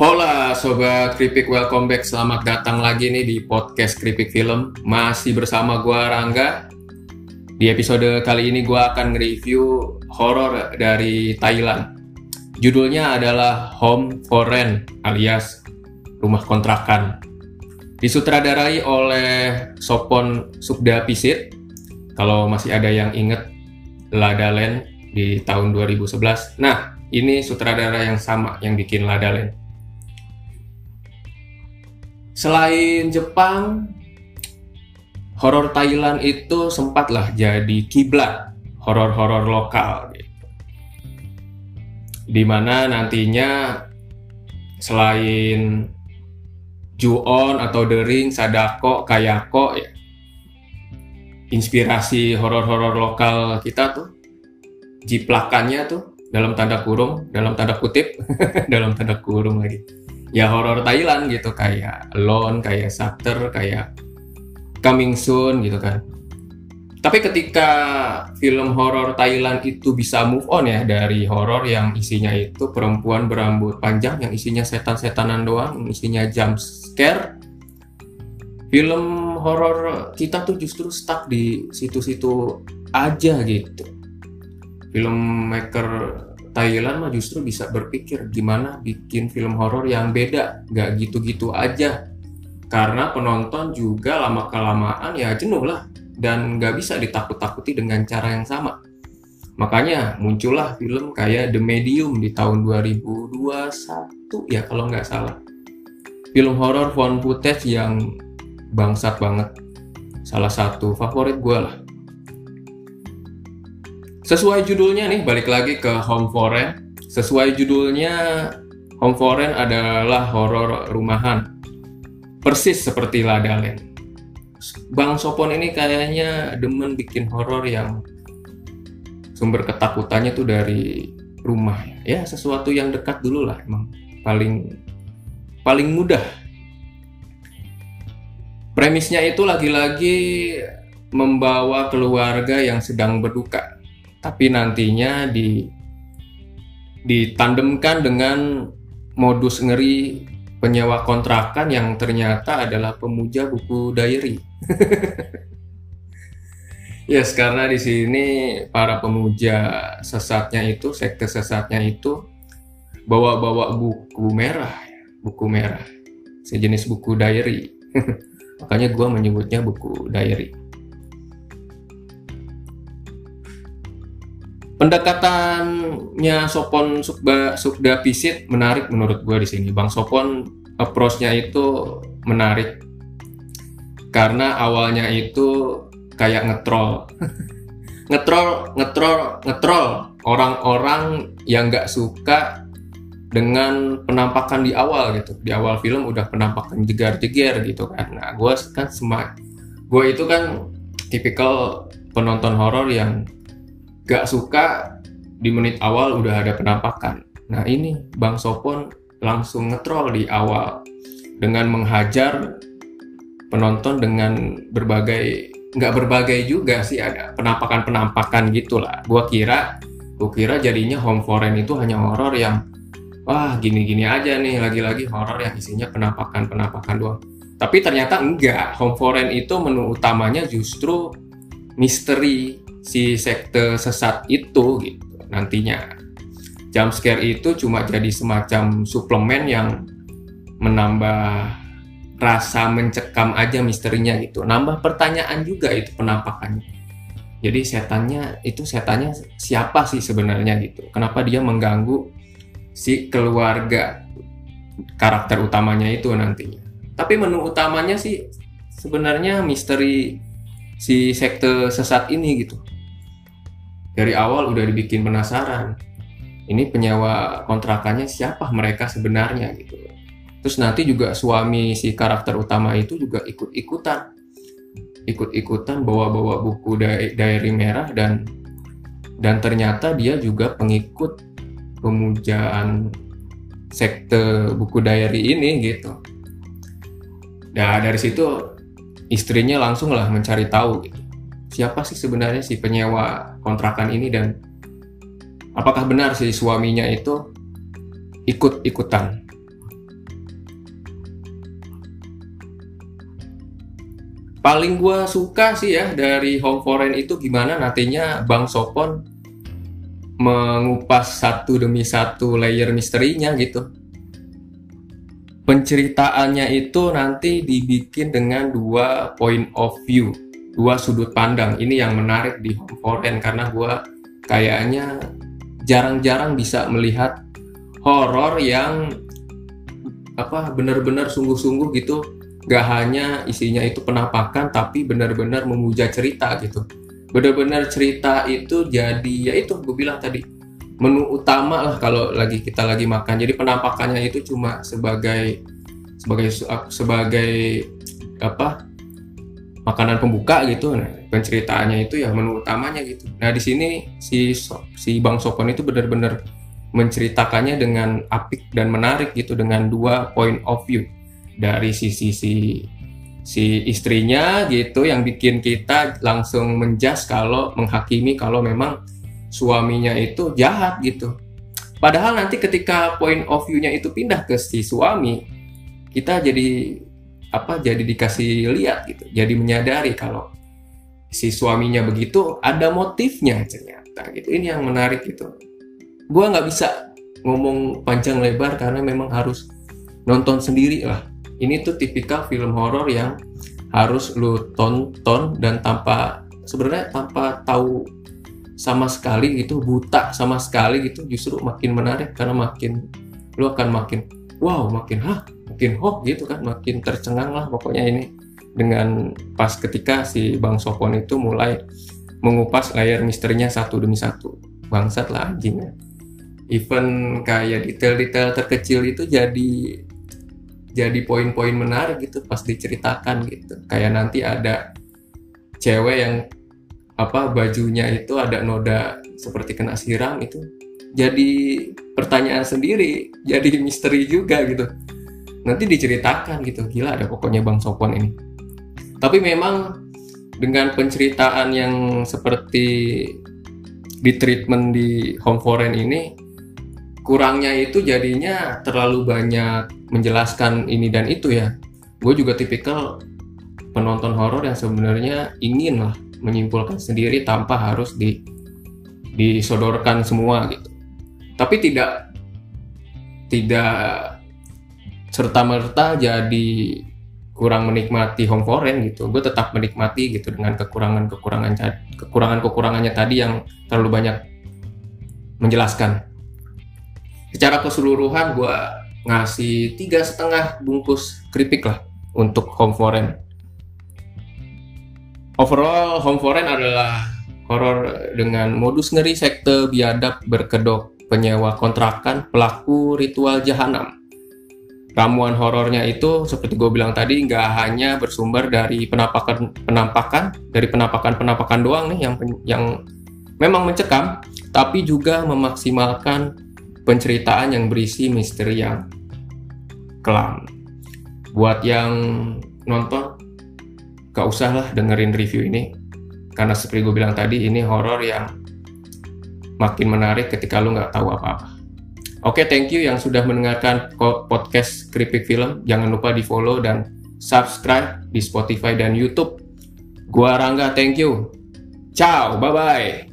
Hola sobat Kripik, welcome back. Selamat datang lagi nih di podcast Kripik Film. Masih bersama gua Rangga. Di episode kali ini gua akan nge-review horor dari Thailand. Judulnya adalah Home for Rent alias Rumah Kontrakan. Disutradarai oleh Sopon Sukda Pisit. Kalau masih ada yang inget Lada Land di tahun 2011. Nah, ini sutradara yang sama yang bikin Lada Land. Selain Jepang, horor Thailand itu sempatlah jadi kiblat horor-horor lokal gitu. Di mana nantinya selain Ju-on atau The Ring, Sadako, Kayako ya. Inspirasi horor-horor lokal kita tuh jiplakannya tuh dalam tanda kurung, dalam tanda kutip, dalam tanda kurung lagi. Ya horor Thailand gitu kayak Alone, kayak Shutter, kayak Coming Soon gitu kan. Tapi ketika film horor Thailand itu bisa move on ya dari horor yang isinya itu perempuan berambut panjang yang isinya setan-setanan doang, yang isinya jump scare. Film horor kita tuh justru stuck di situ-situ aja gitu. Filmmaker Thailand mah justru bisa berpikir gimana bikin film horor yang beda, nggak gitu-gitu aja. Karena penonton juga lama kelamaan ya jenuh lah dan nggak bisa ditakut-takuti dengan cara yang sama. Makanya muncullah film kayak The Medium di tahun 2021 ya kalau nggak salah. Film horor found footage yang bangsat banget. Salah satu favorit gue lah. Sesuai judulnya nih, balik lagi ke Home Foreign. Sesuai judulnya, Home Foreign adalah horor rumahan. Persis seperti Ladalen. Bang Sopon ini kayaknya demen bikin horor yang sumber ketakutannya tuh dari rumah ya. Sesuatu yang dekat dulu lah emang paling paling mudah. Premisnya itu lagi-lagi membawa keluarga yang sedang berduka tapi nantinya di ditandemkan dengan modus ngeri penyewa kontrakan yang ternyata adalah pemuja buku diary. yes, karena di sini para pemuja sesatnya itu, sekte sesatnya itu bawa-bawa buku merah, buku merah, sejenis buku diary. Makanya gue menyebutnya buku diary. Pendekatannya Sopon Sukba Sukda Pisit menarik menurut gue di sini. Bang Sopon approach-nya itu menarik karena awalnya itu kayak ngetrol, ngetrol, ngetrol, ngetrol orang-orang yang nggak suka dengan penampakan di awal gitu. Di awal film udah penampakan jegar-jeger gitu kan. Nah, gue kan semak, gue itu kan tipikal penonton horor yang gak suka di menit awal udah ada penampakan. Nah ini Bang Sopon langsung ngetrol di awal dengan menghajar penonton dengan berbagai nggak berbagai juga sih ada penampakan-penampakan gitulah. Gua kira gua kira jadinya home foreign itu hanya horor yang wah gini-gini aja nih lagi-lagi horor yang isinya penampakan-penampakan doang. Tapi ternyata enggak. Home foreign itu menu utamanya justru misteri si sekte sesat itu gitu nantinya. Jump scare itu cuma jadi semacam suplemen yang menambah rasa mencekam aja misterinya gitu. Nambah pertanyaan juga itu penampakannya. Jadi setannya itu setannya siapa sih sebenarnya gitu. Kenapa dia mengganggu si keluarga karakter utamanya itu nantinya. Tapi menu utamanya sih sebenarnya misteri si sekte sesat ini gitu dari awal udah dibikin penasaran ini penyewa kontrakannya siapa mereka sebenarnya gitu terus nanti juga suami si karakter utama itu juga ikut-ikutan ikut-ikutan bawa-bawa buku diary merah dan dan ternyata dia juga pengikut pemujaan sekte buku diary ini gitu. Nah dari situ istrinya langsung lah mencari tahu gitu siapa sih sebenarnya si penyewa kontrakan ini dan apakah benar si suaminya itu ikut-ikutan paling gue suka sih ya dari Home Foreign itu gimana nantinya Bang Sopon mengupas satu demi satu layer misterinya gitu. Penceritaannya itu nanti dibikin dengan dua point of view dua sudut pandang. Ini yang menarik di Home Foreign karena gue kayaknya jarang-jarang bisa melihat horor yang apa benar-benar sungguh-sungguh gitu. Gak hanya isinya itu penampakan tapi benar-benar memuja cerita gitu. Benar-benar cerita itu jadi ya itu gue bilang tadi menu utama lah kalau lagi kita lagi makan. Jadi penampakannya itu cuma sebagai sebagai sebagai apa makanan pembuka gitu. Nah penceritaannya itu ya menu utamanya gitu. Nah di sini si si bang Sopon itu benar-benar menceritakannya dengan apik dan menarik gitu dengan dua point of view. Dari sisi si si istrinya gitu yang bikin kita langsung menjas kalau menghakimi kalau memang suaminya itu jahat gitu. Padahal nanti ketika point of view-nya itu pindah ke si suami, kita jadi apa? Jadi dikasih lihat gitu. Jadi menyadari kalau si suaminya begitu ada motifnya ternyata gitu. Ini yang menarik gitu. Gua nggak bisa ngomong panjang lebar karena memang harus nonton sendiri lah. Ini tuh tipikal film horor yang harus lu tonton dan tanpa sebenarnya tanpa tahu sama sekali gitu buta sama sekali gitu justru makin menarik karena makin lu akan makin wow makin hah makin hook gitu kan makin tercengang lah pokoknya ini. Dengan pas ketika si Bang Sopon itu mulai mengupas layar misterinya satu demi satu. Bangsat lah anjingnya even kayak detail-detail terkecil itu jadi jadi poin-poin menarik gitu pas diceritakan gitu. Kayak nanti ada cewek yang apa bajunya itu ada noda seperti kena siram itu jadi pertanyaan sendiri jadi misteri juga gitu. Nanti diceritakan gitu. Gila ada pokoknya bang Sopon ini. Tapi memang dengan penceritaan yang seperti di treatment di home foreign ini kurangnya itu jadinya terlalu banyak menjelaskan ini dan itu ya. Gue juga tipikal penonton horor yang sebenarnya ingin lah menyimpulkan sendiri tanpa harus di disodorkan semua gitu. Tapi tidak tidak serta merta jadi kurang menikmati home foreign gitu. Gue tetap menikmati gitu dengan kekurangan kekurangan kekurangan kekurangannya tadi yang terlalu banyak menjelaskan. Secara keseluruhan gue ngasih tiga setengah bungkus keripik lah untuk home foreign Overall, Home Foreign adalah horor dengan modus ngeri sekte biadab berkedok penyewa kontrakan pelaku ritual jahanam. Ramuan horornya itu seperti gue bilang tadi nggak hanya bersumber dari penampakan penampakan dari penampakan penampakan doang nih yang yang memang mencekam, tapi juga memaksimalkan penceritaan yang berisi misteri yang kelam. Buat yang nonton gak usah lah dengerin review ini karena seperti gue bilang tadi ini horor yang makin menarik ketika lu nggak tahu apa-apa. Oke, okay, thank you yang sudah mendengarkan podcast Kripik Film. Jangan lupa di follow dan subscribe di Spotify dan YouTube. Gua Rangga, thank you. Ciao, bye-bye.